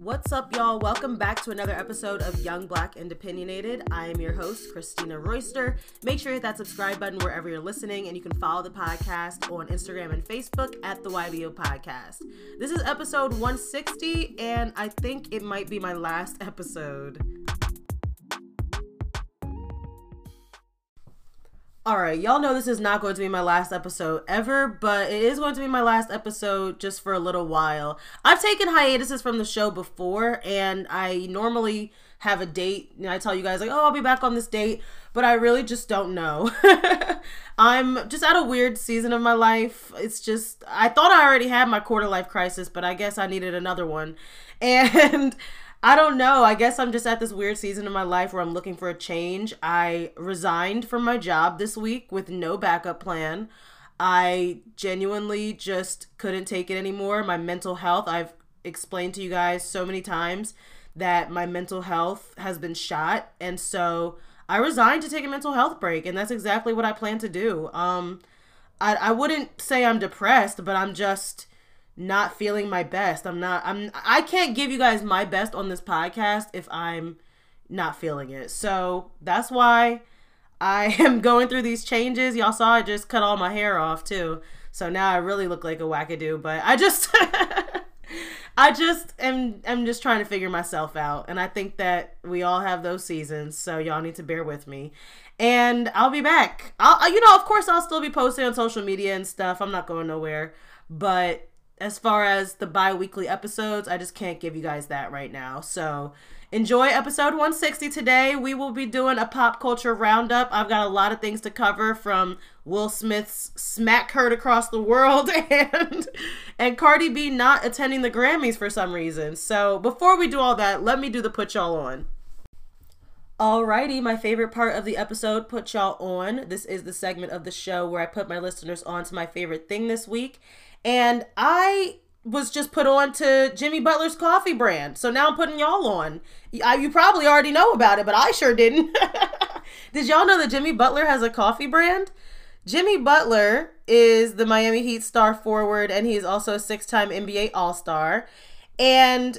What's up, y'all? Welcome back to another episode of Young Black and Opinionated. I am your host, Christina Royster. Make sure you hit that subscribe button wherever you're listening, and you can follow the podcast on Instagram and Facebook at the YBO Podcast. This is episode 160, and I think it might be my last episode. All right, y'all know this is not going to be my last episode ever, but it is going to be my last episode just for a little while. I've taken hiatuses from the show before, and I normally have a date, and I tell you guys, like, oh, I'll be back on this date, but I really just don't know. I'm just at a weird season of my life. It's just, I thought I already had my quarter life crisis, but I guess I needed another one. And. I don't know. I guess I'm just at this weird season of my life where I'm looking for a change. I resigned from my job this week with no backup plan. I genuinely just couldn't take it anymore. My mental health, I've explained to you guys so many times that my mental health has been shot. And so I resigned to take a mental health break. And that's exactly what I plan to do. Um, I, I wouldn't say I'm depressed, but I'm just not feeling my best. I'm not I'm I can't give you guys my best on this podcast if I'm not feeling it. So that's why I am going through these changes. Y'all saw I just cut all my hair off too. So now I really look like a wackadoo, but I just I just am am just trying to figure myself out. And I think that we all have those seasons, so y'all need to bear with me. And I'll be back. I'll you know, of course I'll still be posting on social media and stuff. I'm not going nowhere. But as far as the bi-weekly episodes i just can't give you guys that right now. So enjoy episode 160 today. We will be doing a pop culture roundup. I've got a lot of things to cover from will smith's smack heard across the world and and cardi b not attending the grammys for some reason. So before we do all that let me do the put y'all on Alrighty, my favorite part of the episode, Put Y'all On. This is the segment of the show where I put my listeners on to my favorite thing this week. And I was just put on to Jimmy Butler's coffee brand. So now I'm putting y'all on. You probably already know about it, but I sure didn't. Did y'all know that Jimmy Butler has a coffee brand? Jimmy Butler is the Miami Heat star forward, and he's also a six time NBA All Star. And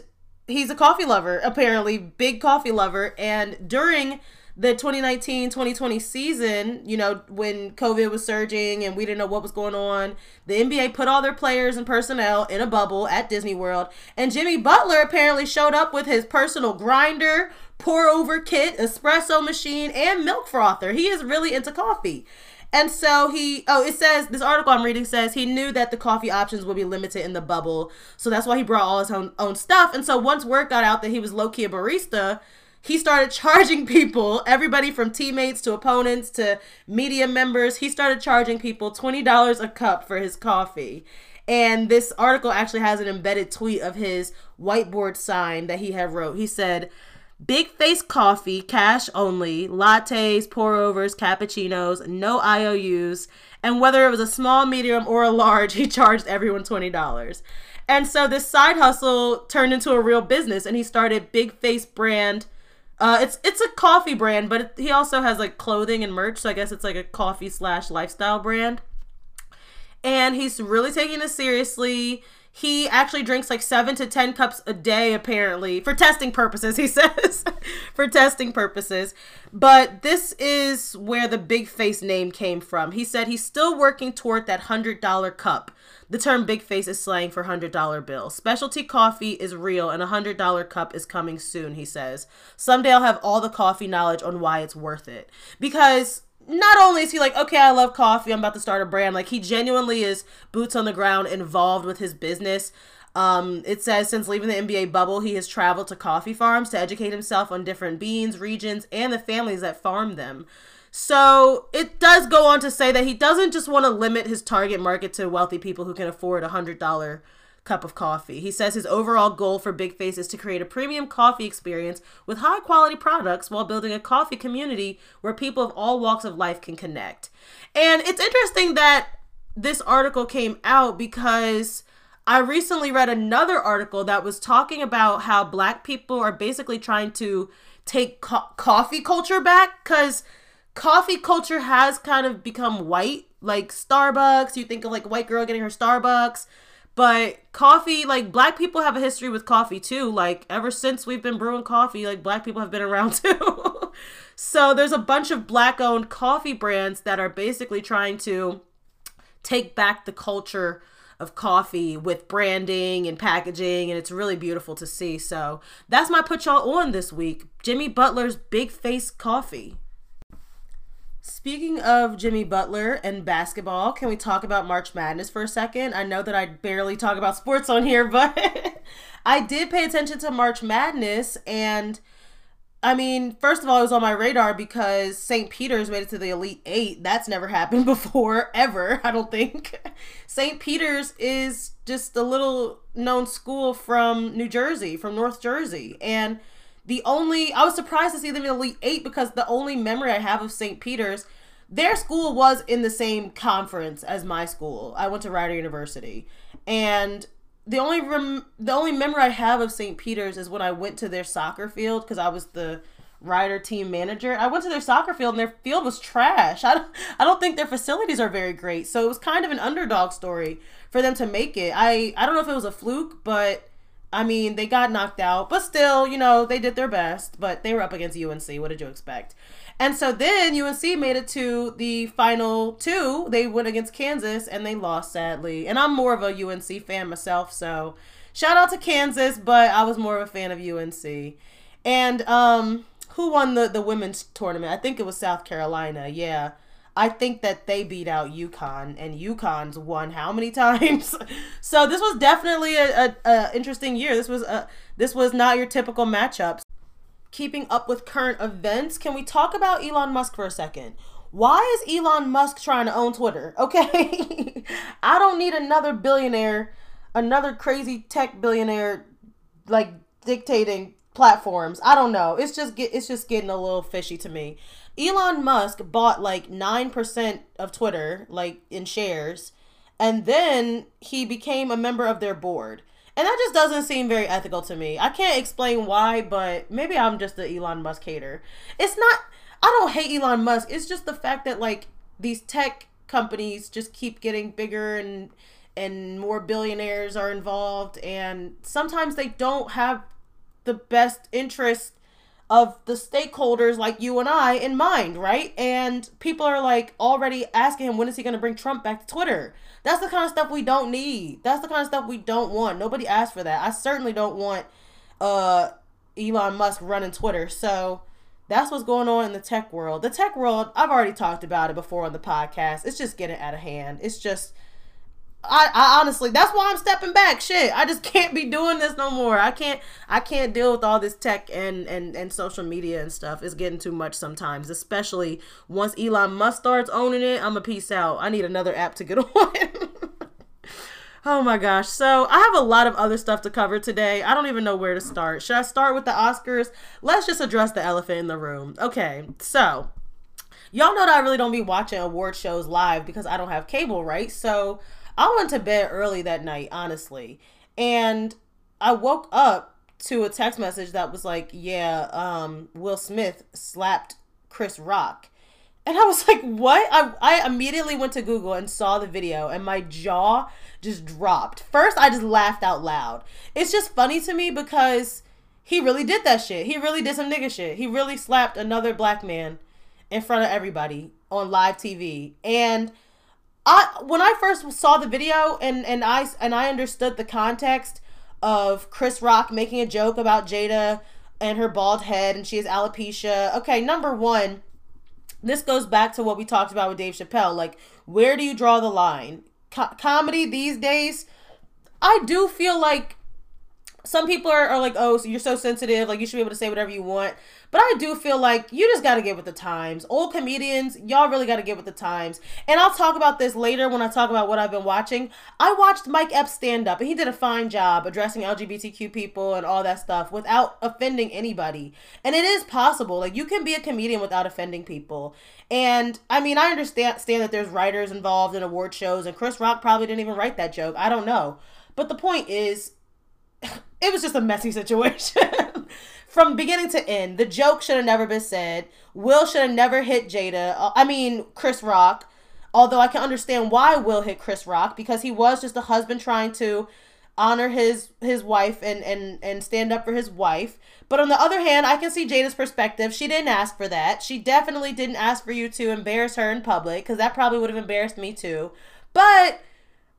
he's a coffee lover, apparently, big coffee lover. And during the 2019 2020 season, you know, when COVID was surging and we didn't know what was going on, the NBA put all their players and personnel in a bubble at Disney World. And Jimmy Butler apparently showed up with his personal grinder, pour over kit, espresso machine, and milk frother. He is really into coffee. And so he, oh, it says, this article I'm reading says he knew that the coffee options would be limited in the bubble. So that's why he brought all his own, own stuff. And so once word got out that he was low key a barista, he started charging people, everybody from teammates to opponents to media members, he started charging people $20 a cup for his coffee. And this article actually has an embedded tweet of his whiteboard sign that he had wrote. He said, Big face coffee, cash only, lattes, pour overs, cappuccinos, no IOUs, and whether it was a small, medium, or a large, he charged everyone $20. And so this side hustle turned into a real business, and he started Big Face Brand uh, it's it's a coffee brand, but it, he also has like clothing and merch. So I guess it's like a coffee slash lifestyle brand. And he's really taking this seriously. He actually drinks like seven to ten cups a day, apparently, for testing purposes. He says, for testing purposes. But this is where the big face name came from. He said he's still working toward that hundred dollar cup. The term big face is slang for $100 bill. Specialty coffee is real and a $100 cup is coming soon, he says. Someday I'll have all the coffee knowledge on why it's worth it. Because not only is he like, okay, I love coffee, I'm about to start a brand, like he genuinely is boots on the ground involved with his business. Um, it says since leaving the NBA bubble, he has traveled to coffee farms to educate himself on different beans, regions, and the families that farm them. So it does go on to say that he doesn't just want to limit his target market to wealthy people who can afford a hundred dollar cup of coffee. He says his overall goal for Big Face is to create a premium coffee experience with high quality products while building a coffee community where people of all walks of life can connect. And it's interesting that this article came out because I recently read another article that was talking about how black people are basically trying to take co- coffee culture back cuz coffee culture has kind of become white. Like Starbucks, you think of like white girl getting her Starbucks. But coffee, like black people have a history with coffee too. Like ever since we've been brewing coffee, like black people have been around too. so there's a bunch of black owned coffee brands that are basically trying to take back the culture of coffee with branding and packaging, and it's really beautiful to see. So that's my put y'all on this week. Jimmy Butler's Big Face Coffee. Speaking of Jimmy Butler and basketball, can we talk about March Madness for a second? I know that I barely talk about sports on here, but I did pay attention to March Madness and I mean, first of all, it was on my radar because St. Peter's made it to the Elite Eight. That's never happened before, ever, I don't think. St. Peter's is just a little known school from New Jersey, from North Jersey. And the only, I was surprised to see them in Elite Eight because the only memory I have of St. Peter's, their school was in the same conference as my school. I went to Rider University. And the only rem- the only memory I have of St. Peter's is when I went to their soccer field because I was the rider team manager. I went to their soccer field and their field was trash. I I don't think their facilities are very great. So it was kind of an underdog story for them to make it. I I don't know if it was a fluke, but I mean, they got knocked out, but still, you know, they did their best, but they were up against UNC. What did you expect? And so then UNC made it to the final two. They went against Kansas and they lost sadly. And I'm more of a UNC fan myself, so shout out to Kansas, but I was more of a fan of UNC. And um who won the the women's tournament? I think it was South Carolina. Yeah. I think that they beat out UConn, and UConn's won how many times? so this was definitely a, a, a interesting year. This was a this was not your typical matchups keeping up with current events, can we talk about Elon Musk for a second? Why is Elon Musk trying to own Twitter? Okay. I don't need another billionaire, another crazy tech billionaire like dictating platforms. I don't know. It's just get it's just getting a little fishy to me. Elon Musk bought like 9% of Twitter like in shares and then he became a member of their board. And that just doesn't seem very ethical to me. I can't explain why, but maybe I'm just the Elon Musk hater. It's not, I don't hate Elon Musk. It's just the fact that, like, these tech companies just keep getting bigger and and more billionaires are involved and sometimes they don't have the best interest of the stakeholders like you and I in mind, right? And people are like already asking him when is he going to bring Trump back to Twitter? That's the kind of stuff we don't need. That's the kind of stuff we don't want. Nobody asked for that. I certainly don't want uh Elon Musk running Twitter. So that's what's going on in the tech world. The tech world, I've already talked about it before on the podcast. It's just getting out of hand. It's just I, I honestly that's why I'm stepping back. Shit. I just can't be doing this no more. I can't I can't deal with all this tech and and and social media and stuff. It's getting too much sometimes, especially once Elon Musk starts owning it. I'm a peace out. I need another app to get on. oh my gosh. So, I have a lot of other stuff to cover today. I don't even know where to start. Should I start with the Oscars? Let's just address the elephant in the room. Okay. So, y'all know that I really don't be watching award shows live because I don't have cable, right? So, I went to bed early that night, honestly. And I woke up to a text message that was like, yeah, um, Will Smith slapped Chris Rock. And I was like, what? I, I immediately went to Google and saw the video, and my jaw just dropped. First, I just laughed out loud. It's just funny to me because he really did that shit. He really did some nigga shit. He really slapped another black man in front of everybody on live TV. And I when I first saw the video and and I and I understood the context of Chris Rock making a joke about Jada and her bald head and she has alopecia. Okay, number 1, this goes back to what we talked about with Dave Chappelle. Like, where do you draw the line? Co- comedy these days, I do feel like some people are, are like, oh, so you're so sensitive, like you should be able to say whatever you want. But I do feel like you just got to get with the times. Old comedians, y'all really got to get with the times. And I'll talk about this later when I talk about what I've been watching. I watched Mike Epps stand up, and he did a fine job addressing LGBTQ people and all that stuff without offending anybody. And it is possible. Like, you can be a comedian without offending people. And I mean, I understand, that there's writers involved in award shows, and Chris Rock probably didn't even write that joke. I don't know. But the point is, it was just a messy situation. From beginning to end, the joke should have never been said. Will should have never hit Jada. Uh, I mean, Chris Rock. Although I can understand why Will hit Chris Rock because he was just a husband trying to honor his his wife and and and stand up for his wife. But on the other hand, I can see Jada's perspective. She didn't ask for that. She definitely didn't ask for you to embarrass her in public because that probably would have embarrassed me too. But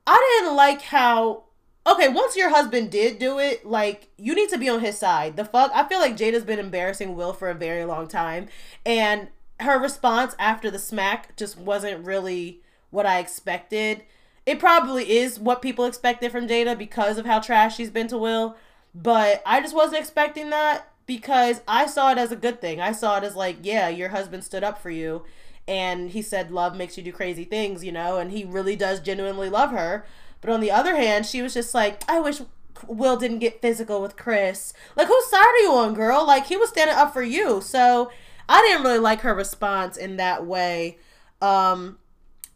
I didn't like how okay, once your husband did do it, like you need to be on his side. The fuck, I feel like Jada's been embarrassing Will for a very long time, and her response after the smack just wasn't really what I expected. It probably is what people expected from Jada because of how trash she's been to Will, but I just wasn't expecting that because I saw it as a good thing. I saw it as like, yeah, your husband stood up for you and he said love makes you do crazy things, you know, and he really does genuinely love her. But on the other hand, she was just like, I wish Will didn't get physical with Chris. Like, whose side are you on, girl? Like, he was standing up for you. So I didn't really like her response in that way. Um,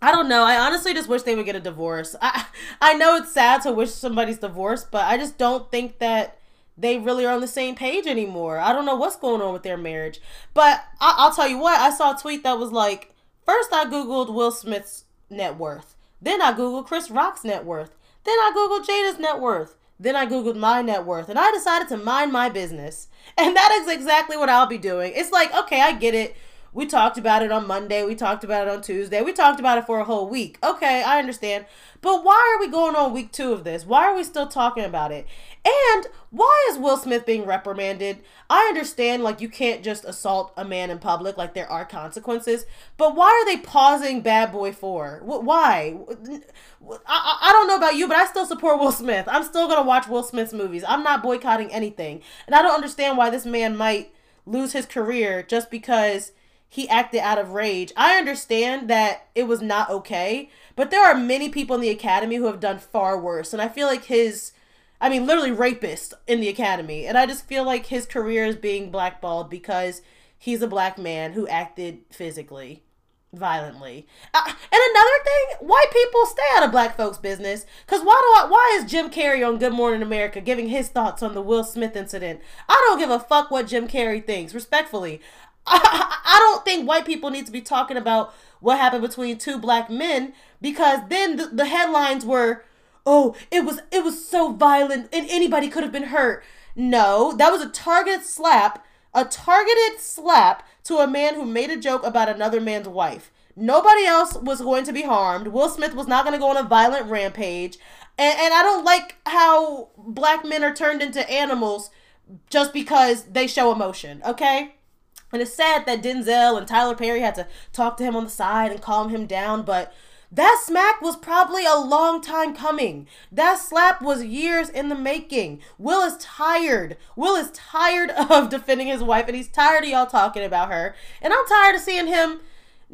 I don't know. I honestly just wish they would get a divorce. I I know it's sad to wish somebody's divorce, but I just don't think that they really are on the same page anymore. I don't know what's going on with their marriage. But I, will tell you what, I saw a tweet that was like, first I Googled Will Smith's net worth. Then I Googled Chris Rock's net worth. Then I Googled Jada's net worth. Then I Googled my net worth. And I decided to mind my business. And that is exactly what I'll be doing. It's like, okay, I get it. We talked about it on Monday. We talked about it on Tuesday. We talked about it for a whole week. Okay, I understand. But why are we going on week two of this? Why are we still talking about it? And why is Will Smith being reprimanded? I understand, like, you can't just assault a man in public, like, there are consequences. But why are they pausing Bad Boy 4? Why? I, I don't know about you, but I still support Will Smith. I'm still going to watch Will Smith's movies. I'm not boycotting anything. And I don't understand why this man might lose his career just because he acted out of rage. I understand that it was not okay, but there are many people in the academy who have done far worse. And I feel like his, I mean, literally rapists in the academy. And I just feel like his career is being blackballed because he's a black man who acted physically violently. Uh, and another thing, white people stay out of black folks' business. Cause why do I, why is Jim Carrey on Good Morning America giving his thoughts on the Will Smith incident? I don't give a fuck what Jim Carrey thinks. Respectfully, I, don't think white people need to be talking about what happened between two black men because then the, the headlines were, "Oh, it was it was so violent and anybody could have been hurt." No, that was a targeted slap, a targeted slap to a man who made a joke about another man's wife. Nobody else was going to be harmed. Will Smith was not going to go on a violent rampage. And, and I don't like how black men are turned into animals just because they show emotion, okay? And it's sad that Denzel and Tyler Perry had to talk to him on the side and calm him down, but that smack was probably a long time coming. That slap was years in the making. Will is tired. Will is tired of defending his wife and he's tired of y'all talking about her. And I'm tired of seeing him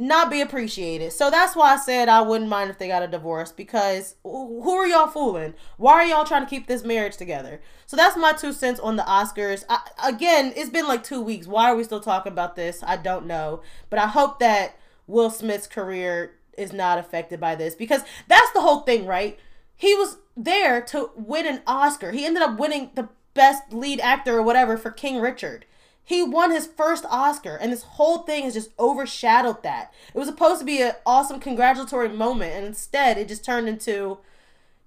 not be appreciated. So that's why I said I wouldn't mind if they got a divorce because who are y'all fooling? Why are y'all trying to keep this marriage together? So that's my two cents on the Oscars. I, again, it's been like two weeks. Why are we still talking about this? I don't know. But I hope that Will Smith's career is not affected by this because that's the whole thing, right? He was there to win an Oscar. He ended up winning the best lead actor or whatever for King Richard. He won his first Oscar, and this whole thing has just overshadowed that. It was supposed to be an awesome congratulatory moment, and instead it just turned into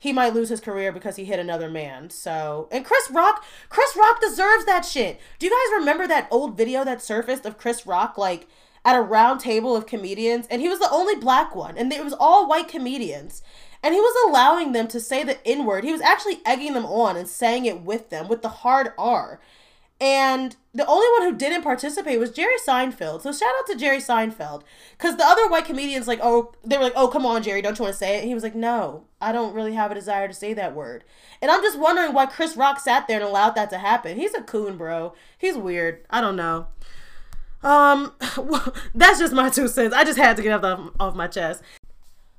he might lose his career because he hit another man. So, and Chris Rock, Chris Rock deserves that shit. Do you guys remember that old video that surfaced of Chris Rock like at a round table of comedians and he was the only black one and it was all white comedians and he was allowing them to say the N word. He was actually egging them on and saying it with them with the hard R. And the only one who didn't participate was Jerry Seinfeld. So shout out to Jerry Seinfeld. Because the other white comedians, like, oh, they were like, oh, come on, Jerry, don't you want to say it? He was like, no, I don't really have a desire to say that word. And I'm just wondering why Chris Rock sat there and allowed that to happen. He's a coon, bro. He's weird. I don't know. Um, that's just my two cents. I just had to get off, off my chest.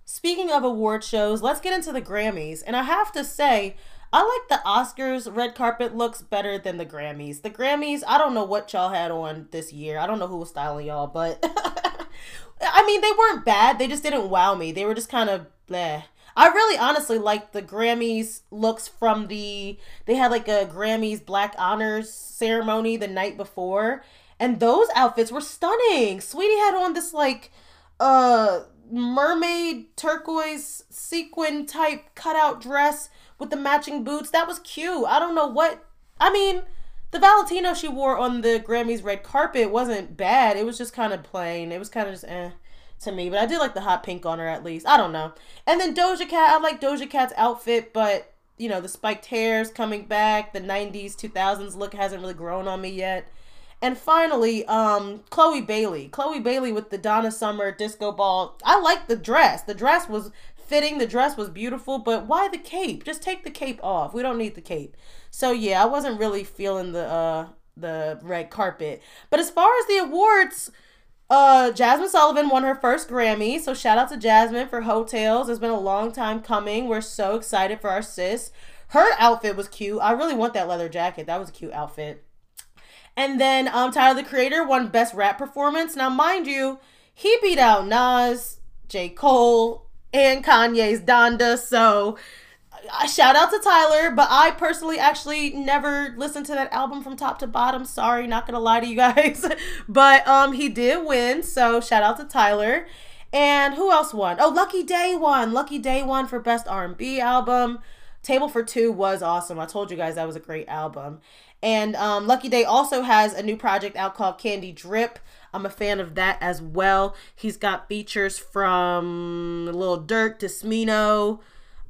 Speaking of award shows, let's get into the Grammys. And I have to say, I like the Oscars red carpet looks better than the Grammys. The Grammys, I don't know what y'all had on this year. I don't know who was styling y'all, but I mean, they weren't bad. They just didn't wow me. They were just kind of bleh. I really honestly liked the Grammys looks from the they had like a Grammys Black Honors ceremony the night before and those outfits were stunning. Saweetie had on this like uh mermaid turquoise sequin type cutout dress with the matching boots. That was cute. I don't know what. I mean, the Valentino she wore on the Grammys red carpet wasn't bad. It was just kind of plain. It was kind of just eh to me. But I did like the hot pink on her at least. I don't know. And then Doja Cat. I like Doja Cat's outfit, but you know the spiked hairs coming back. The '90s, 2000s look hasn't really grown on me yet. And finally, um, Chloe Bailey. Chloe Bailey with the Donna Summer disco ball. I like the dress. The dress was fitting. The dress was beautiful, but why the cape? Just take the cape off. We don't need the cape. So yeah, I wasn't really feeling the uh the red carpet. But as far as the awards, uh Jazmine Sullivan won her first Grammy. So shout out to Jazmine for Heaux Tales. It's been a long time coming. We're so excited for our sis. Her outfit was cute. I really want that leather jacket. That was a cute outfit. And then um Tyler the Creator won Best Rap Performance. Now, mind you, he beat out Nas, J. Cole, and Kanye's Donda. So uh, shout out to Tyler, but I personally actually never listened to that album from top to bottom. Sorry, not gonna lie to you guys. but um he did win, so shout out to Tyler. And who else won? Oh, Lucky Daye won. Lucky Daye won for best R&B album. Table for Two was awesome. I told you guys that was a great album. And um, Lucky Daye also has a new project out called Candy Drip. I'm a fan of that as well. He's got features from Lil Durk to Smino.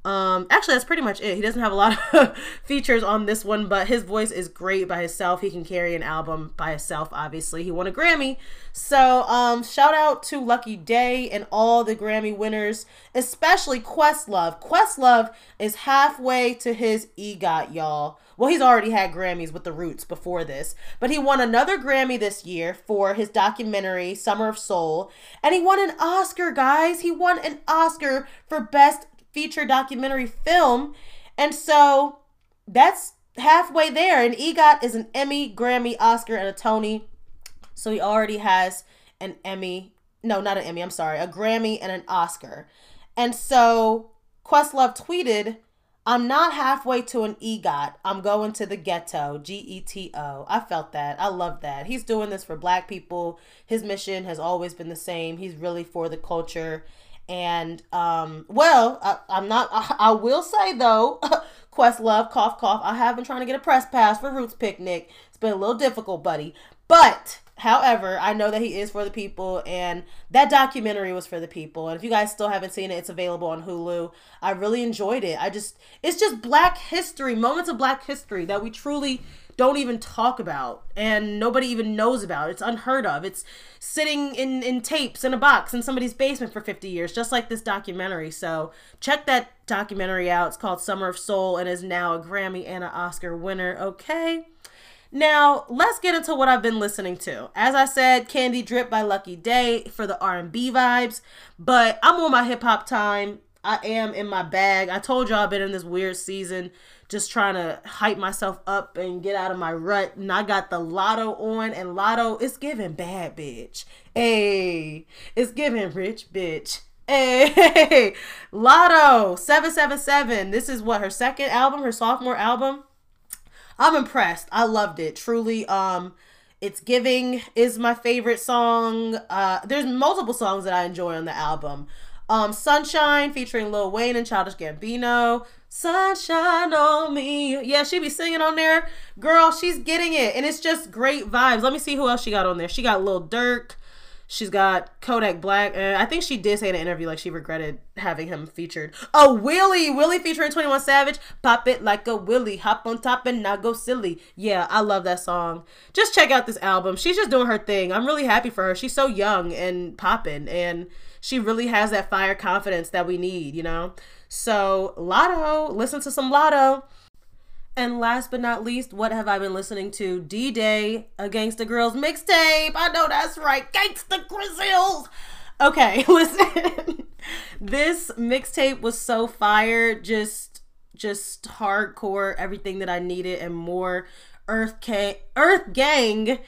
Um, actually, that's pretty much it. He doesn't have a lot of features on this one, but his voice is great by himself. He can carry an album by himself, obviously. He won a Grammy. So, um, shout out to Lucky Daye and all the Grammy winners, especially Questlove. Questlove is halfway to his EGOT, y'all. Well, he's already had Grammys with the Roots before this, but he won another Grammy this year for his documentary Summer of Soul, and he won an Oscar, guys. He won an Oscar for Best Feature Documentary Film, and so that's halfway there. And EGOT is an Emmy, Grammy, Oscar, and a Tony, so he already has an Emmy. No, not an Emmy. I'm sorry, a Grammy and an Oscar. And so Questlove tweeted I'm not halfway to an EGOT. I'm going to the ghetto. G E T O. I felt that. I love that. He's doing this for black people. His mission has always been the same. He's really for the culture. And, um, well, I, am not, I, I, will say though, Questlove, cough, cough, I have been trying to get a press pass for Roots Picnic. It's been a little difficult, buddy. But However, I know that he is for the people, and that documentary was for the people. And if you guys still haven't seen it, it's available on Hulu. I really enjoyed it. I just, it's just black history, moments of black history that we truly don't even talk about and nobody even knows about. It's unheard of. It's sitting in, in tapes in a box in somebody's basement for 50 years, just like this documentary. So check that documentary out. It's called Summer of Soul and is now a Grammy and an Oscar winner. Okay. Now, let's get into what I've been listening to. As I said, Candy Drip by Lucky Daye for the R&B vibes, but I'm on my hip hop time. I am in my bag. I told y'all I've been in this weird season just trying to hype myself up and get out of my rut. And I got the Latto on, and Latto, is giving bad bitch. Hey, it's giving rich bitch. Hey, Latto 777. This is what her second album, her sophomore album. I'm impressed. I loved it. Truly, um, it's Giving is my favorite song. Uh, there's multiple songs that I enjoy on the album. Um, Sunshine featuring Lil Wayne and Childish Gambino. Sunshine on me. Yeah, she be singing on there. Girl, she's getting it. And it's just great vibes. Let me see who else she got on there. She got Lil Durk. She's got Kodak Black. Uh, I think she did say in an interview like she regretted having him featured. Oh, Wheelie, Wheelie featuring Twenty One Savage. Pop it like a Wheelie, hop on top and not go silly. Yeah, I love that song. Just check out this album. She's just doing her thing. I'm really happy for her. She's so young and popping, and she really has that fire confidence that we need. You know. So Latto, listen to some Latto. And last but not least, what have I been listening to? D Day, a Gangsta Grillz mixtape. I know that's right. Gangsta Grizzles. Okay, listen. this mixtape was so fire. Just just hardcore, everything that I needed and more. Earth Earth Gang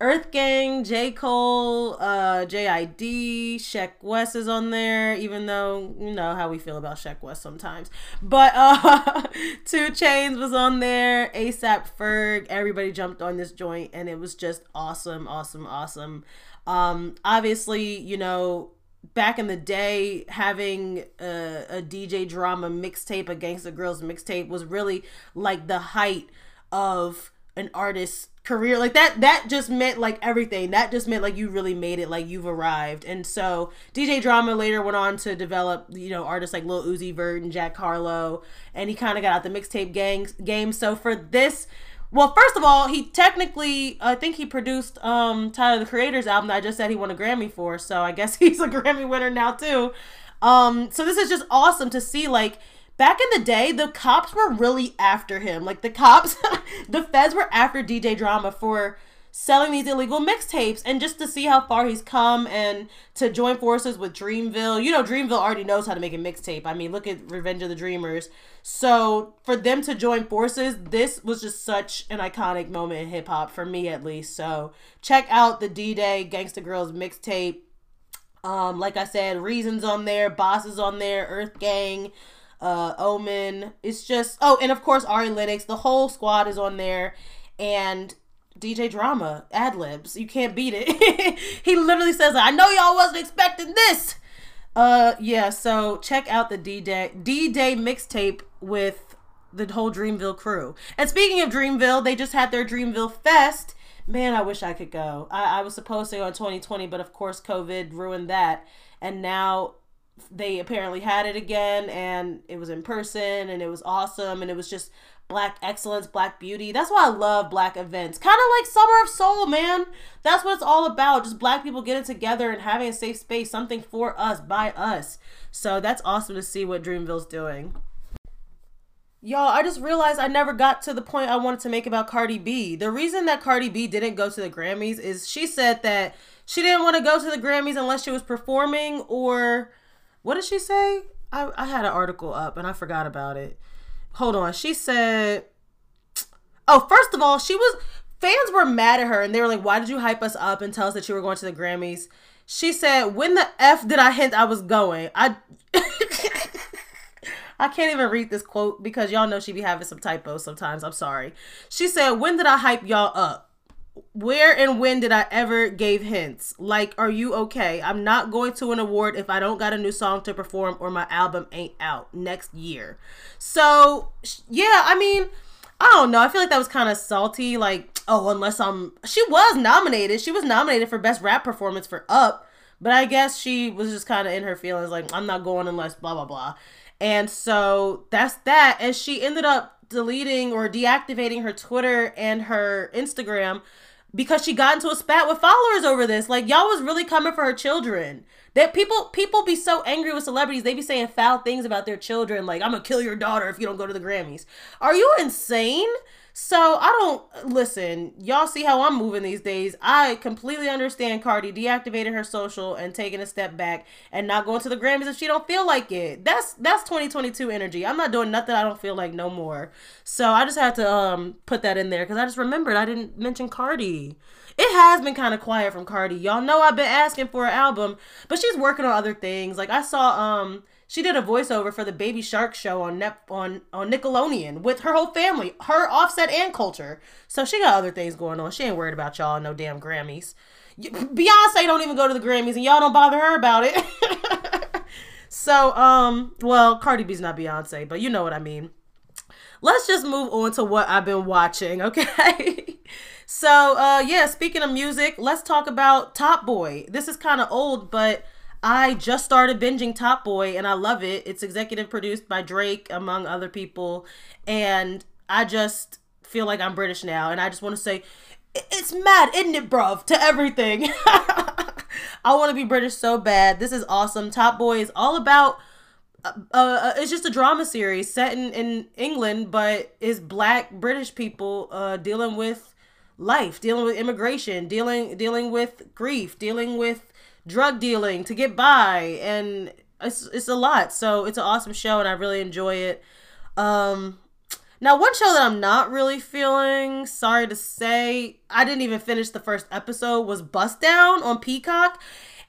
Earth Gang, J. Cole, uh, JID, Sheck Wes is on there, even though you know how we feel about Sheck Wes sometimes. But uh 2 Chainz was on there, ASAP Ferg, everybody jumped on this joint and it was just awesome, awesome, awesome. Um, obviously, you know, back in the day having a, a DJ drama mixtape, a Gangsta Grillz mixtape was really like the height of an artist's career. Like that that just meant like everything. That just meant like you really made it like you've arrived. And so dj drama later went on to develop you know artists like lil uzi vert and jack harlow and he kind of got out the mixtape gang game. So for this well first of all he technically i think he produced um tyler the creator's album that i just said he won a grammy for. So i guess he's a grammy winner now too. Um so this is just awesome to see like back in the day, the cops were really after him. Like the cops, the feds were after DJ Drama for selling these illegal mixtapes and just to see how far he's come and to join forces with Dreamville. You know, Dreamville already knows how to make a mixtape. I mean, look at Revenge of the Dreamers. So for them to join forces, this was just such an iconic moment in hip hop for me at least. So check out the D Day Gangsta Grillz mixtape. Um, like I said, Reasons on there, Bosses on there, Earth Gang uh, Omen. It's just oh, and of course Ari Lennox. The whole squad is on there, and DJ Drama ad libs. You can't beat it. he literally says, "I know y'all wasn't expecting this." Uh, yeah. So check out the D Day D Day mixtape with the whole Dreamville crew. And speaking of Dreamville, they just had their Dreamville Fest. Man, I wish I could go. I, I was supposed to go in 2020, but of course COVID ruined that. And now they apparently had it again and it was in person and it was awesome and it was just black excellence, black beauty. That's why I love black events. Kind of like Summer of Soul, man. That's what it's all about. Just black people getting together and having a safe space, something for us, by us. So that's awesome to see what Dreamville's doing. Y'all, I just realized I never got to the point I wanted to make about Cardi B. The reason that Cardi B didn't go to the Grammys is she said that she didn't want to go to the Grammys unless she was performing or what did she say? I, I had an article up and I forgot about it. Hold on. She said, oh, first of all, she was, fans were mad at her and they were like, why did you hype us up and tell us that you were going to the Grammys? She said, when the F did I hint I was going? I. I can't even read this quote because y'all know she be having some typos sometimes. I'm sorry. She said, When did I hype y'all up? Where and when did I ever gave hints? Like, are you okay? I'm not going to an award if I don't got a new song to perform or my album ain't out next year. So, yeah, I mean, I don't know. I feel like that was kind of salty. Like, oh, unless I'm. She was nominated. She was nominated for Best Rap Performance for Up. But I guess she was just kind of in her feelings, like, I'm not going unless blah, blah, blah. And so that's that. And she ended up deleting or deactivating her Twitter and her Instagram because she got into a spat with followers over this. Like y'all was really coming for her children. That people people be so angry with celebrities. They be saying foul things about their children. Like I'm gonna kill your daughter if you don't go to the Grammys. Are you insane? So I don't listen. Y'all see how I'm moving these days. I completely understand Cardi deactivating her social and taking a step back and not going to the Grammys if she don't feel like it. That's that's 2022 energy. I'm not doing nothing I don't feel like no more. So I just had to um put that in there because I just remembered I didn't mention Cardi. It has been kind of quiet from Cardi. Y'all know I've been asking for an album, but she's working on other things. Like I saw um she did a voiceover for the Baby Shark show on Nep- on on Nickelodeon with her whole family, her Offset and Kulture. So she got other things going on. She ain't worried about y'all no damn Grammys. Beyonce don't even go to the Grammys, and y'all don't bother her about it. so, um, well, Cardi B's not Beyonce, but you know what I mean. Let's just move on to what I've been watching, okay? so, uh, yeah, speaking of music, let's talk about Top Boy. This is kind of old, but I just started binging Top Boy and I love it. It's executive produced by Drake, among other people. And I just feel like I'm British now. And I just want to say, it's mad, isn't it, bruv, to everything. I want to be British so bad. This is awesome. Top Boy is all about. Uh, uh, it's just a drama series set in, in England, but is black British people uh, dealing with life, dealing with immigration, dealing dealing with grief, dealing with drug dealing to get by and it's it's a lot. So it's an awesome show and I really enjoy it. Um now one show that I'm not really feeling, sorry to say, I didn't even finish the first episode was Bust Down on Peacock.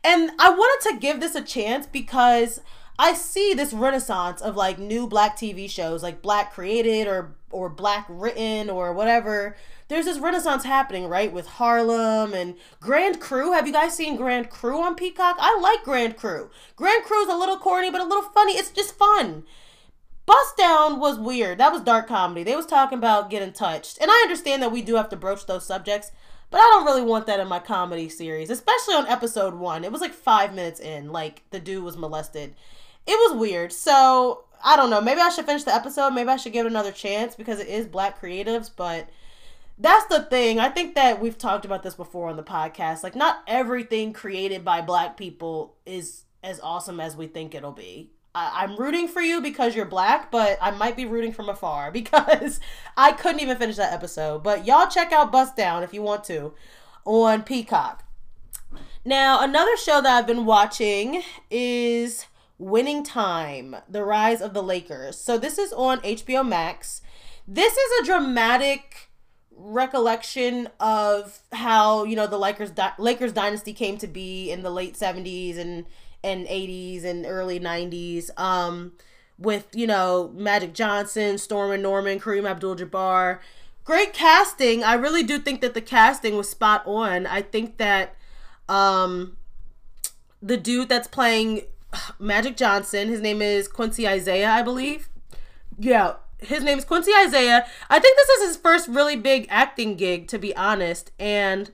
And I wanted to give this a chance because I see this renaissance of like new black TV shows, like black created or or black written or whatever there's this renaissance happening, right? With Harlem and Grand Crew. Have you guys seen Grand Crew on Peacock? I like Grand Crew. Grand Crew's a little corny, but a little funny. It's just fun. Bust Down was weird. That was dark comedy. They was talking about getting touched. And I understand that we do have to broach those subjects, but I don't really want that in my comedy series, especially on episode 1. It was like 5 minutes in like the dude was molested. It was weird. So, I don't know. Maybe I should finish the episode. Maybe I should give it another chance because it is black creatives, but that's the thing. I think that we've talked about this before on the podcast. Like not everything created by black people is as awesome as we think it'll be. I- I'm rooting for you because you're black, but I might be rooting from afar because I couldn't even finish that episode. But y'all check out Bust Down if you want to on Peacock. Now, another show that I've been watching is Winning Time The Rise of the Lakers. So, this is on HBO Max. This is a dramatic recollection of how, you know, the Lakers, Lakers dynasty came to be in the late 70s and and 80s and early 90s um, with, you know, Magic Johnson, Stormin' Norman, Kareem Abdul Jabbar. Great casting. I really do think that the casting was spot on. I think that um, the dude that's playing Magic Johnson, his name is Quincy Isaiah, I believe. Yeah, his name is Quincy Isaiah. I think this is his first really big acting gig, to be honest. And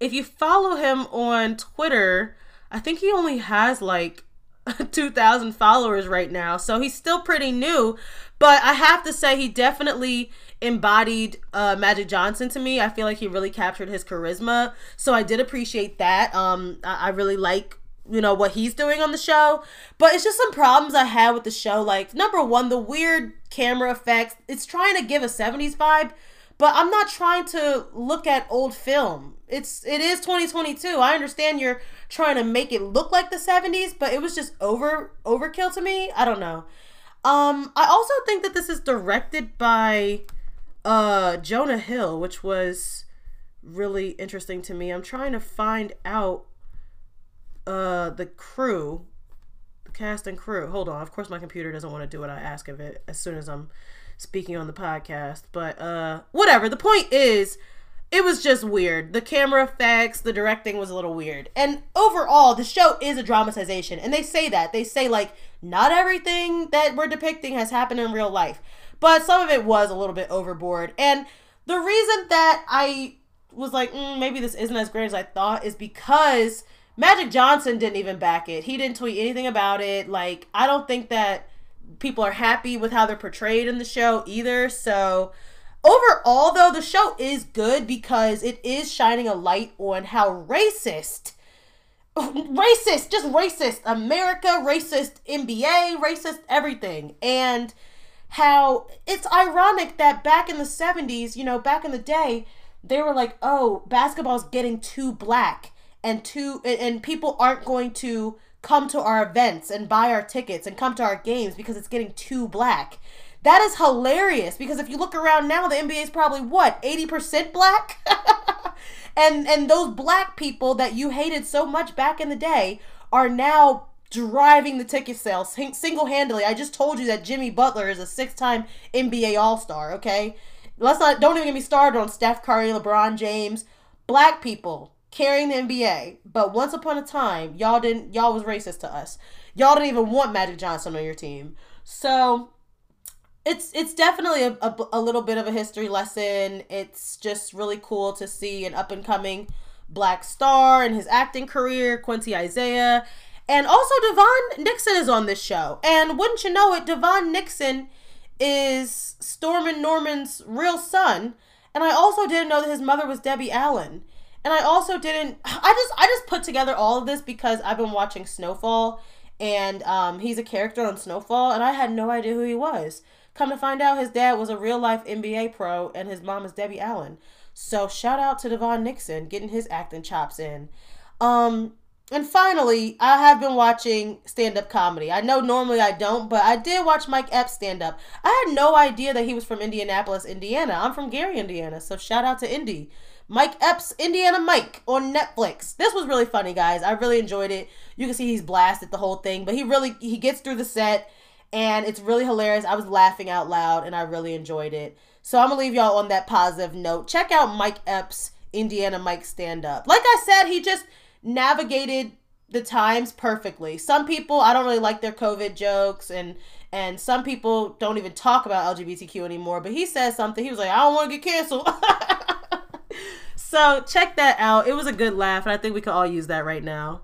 if you follow him on Twitter, I think he only has like 2,000 followers right now. So he's still pretty new. But I have to say, he definitely embodied uh, Magic Johnson to me. I feel like he really captured his charisma. So I did appreciate that. Um, I, I really like you know what he's doing on the show. But it's just some problems i had with the show. Like number one the weird camera effects. It's trying to give a 70s vibe but i'm not trying to look at old film. It's it is 2022 i understand you're trying to make it look like the 70s but it was just over overkill to me. I don't know. Um i also think that this is directed by uh jonah hill which was really interesting to me. I'm trying to find out uh the crew the cast and crew hold on of course my computer doesn't want to do what i ask of it as soon as i'm speaking on the podcast but uh whatever the point is it was just weird. The camera effects, the directing was a little weird. And overall, the show is a dramatization. And they say that. They say, like, not everything that we're depicting has happened in real life. But some of it was a little bit overboard. And the reason that I was like, mm, maybe this isn't as great as I thought is because Magic Johnson didn't even back it. He didn't tweet anything about it. Like, I don't think that people are happy with how they're portrayed in the show either. So Overall, though, the show is good because it is shining a light on how racist, racist, just racist America, racist NBA, racist everything. And how it's ironic that back in the 70s, you know, back in the day, they were like, oh, basketball's getting too black and too, and people aren't going to come to our events and buy our tickets and come to our games because it's getting too black. That is hilarious because if you look around now, the NBA is probably what eighty percent black, and and those black people that you hated so much back in the day are now driving the ticket sales single handedly. I just told you that Jimmy Butler is a six time NBA All Star. Okay, let's not don't even get me started on Steph Curry, LeBron James, black people carrying the NBA. But once upon a time, y'all didn't y'all was racist to us. Y'all didn't even want Magic Johnson on your team. So it's it's definitely a, a, a, little bit of a history lesson. It's just really cool to see an up and coming black star in his acting career, Quincy Isaiah. And also Devaughn Nixon is on this show. And wouldn't you know it, Devaughn Nixon is Stormin' Norman's real son. And I also didn't know that his mother was Debbie Allen. And I also didn't I just I just put together all of this because I've been watching Snowfall and um, he's a character on Snowfall and I had no idea who he was. Come to find out, his dad was a real life NBA pro and his mom is Debbie Allen. So shout out to Devaughn Nixon getting his acting chops in. Um, and finally, I have been watching stand up comedy. I know normally I don't, but I did watch Mike Epps stand up. I had no idea that he was from Indianapolis, Indiana. I'm from Gary, Indiana. So shout out to Indy. Mike Epps, Indiana Mike on Netflix. This was really funny, guys. I really enjoyed it. You can see he's blasted the whole thing, but he really he gets through the set and it's really hilarious. I was laughing out loud and I really enjoyed it. So I'm gonna leave y'all on that positive note. Check out Mike Epps, Indiana Mike stand up. Like I said, he just navigated the times perfectly. Some people I don't really like their COVID jokes and and some people don't even talk about LGBTQ anymore, but he says something. He was like, I don't want to get canceled. so check that out. It was a good laugh, and I think we could all use that right now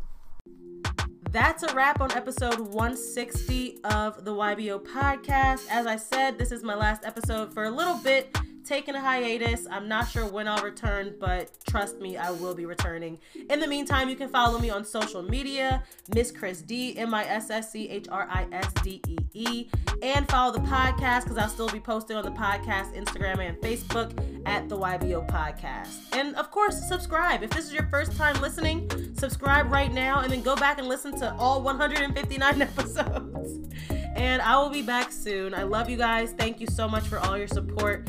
that's a wrap on episode 160 of the YBO podcast. As I said, this is my last episode for a little bit taking a hiatus. I'm not sure when I'll return, but trust me, I will be returning. In the meantime, you can follow me on social media, Miss Chris Dee, M I S S C H R I S D E E, and follow the podcast because I'll still be posting on the podcast, Instagram, and Facebook at the YBO Podcast. And of course, subscribe. If this is your first time listening, subscribe right now and then go back and listen to all 159 episodes. And I will be back soon. I love you guys. Thank you so much for all your support.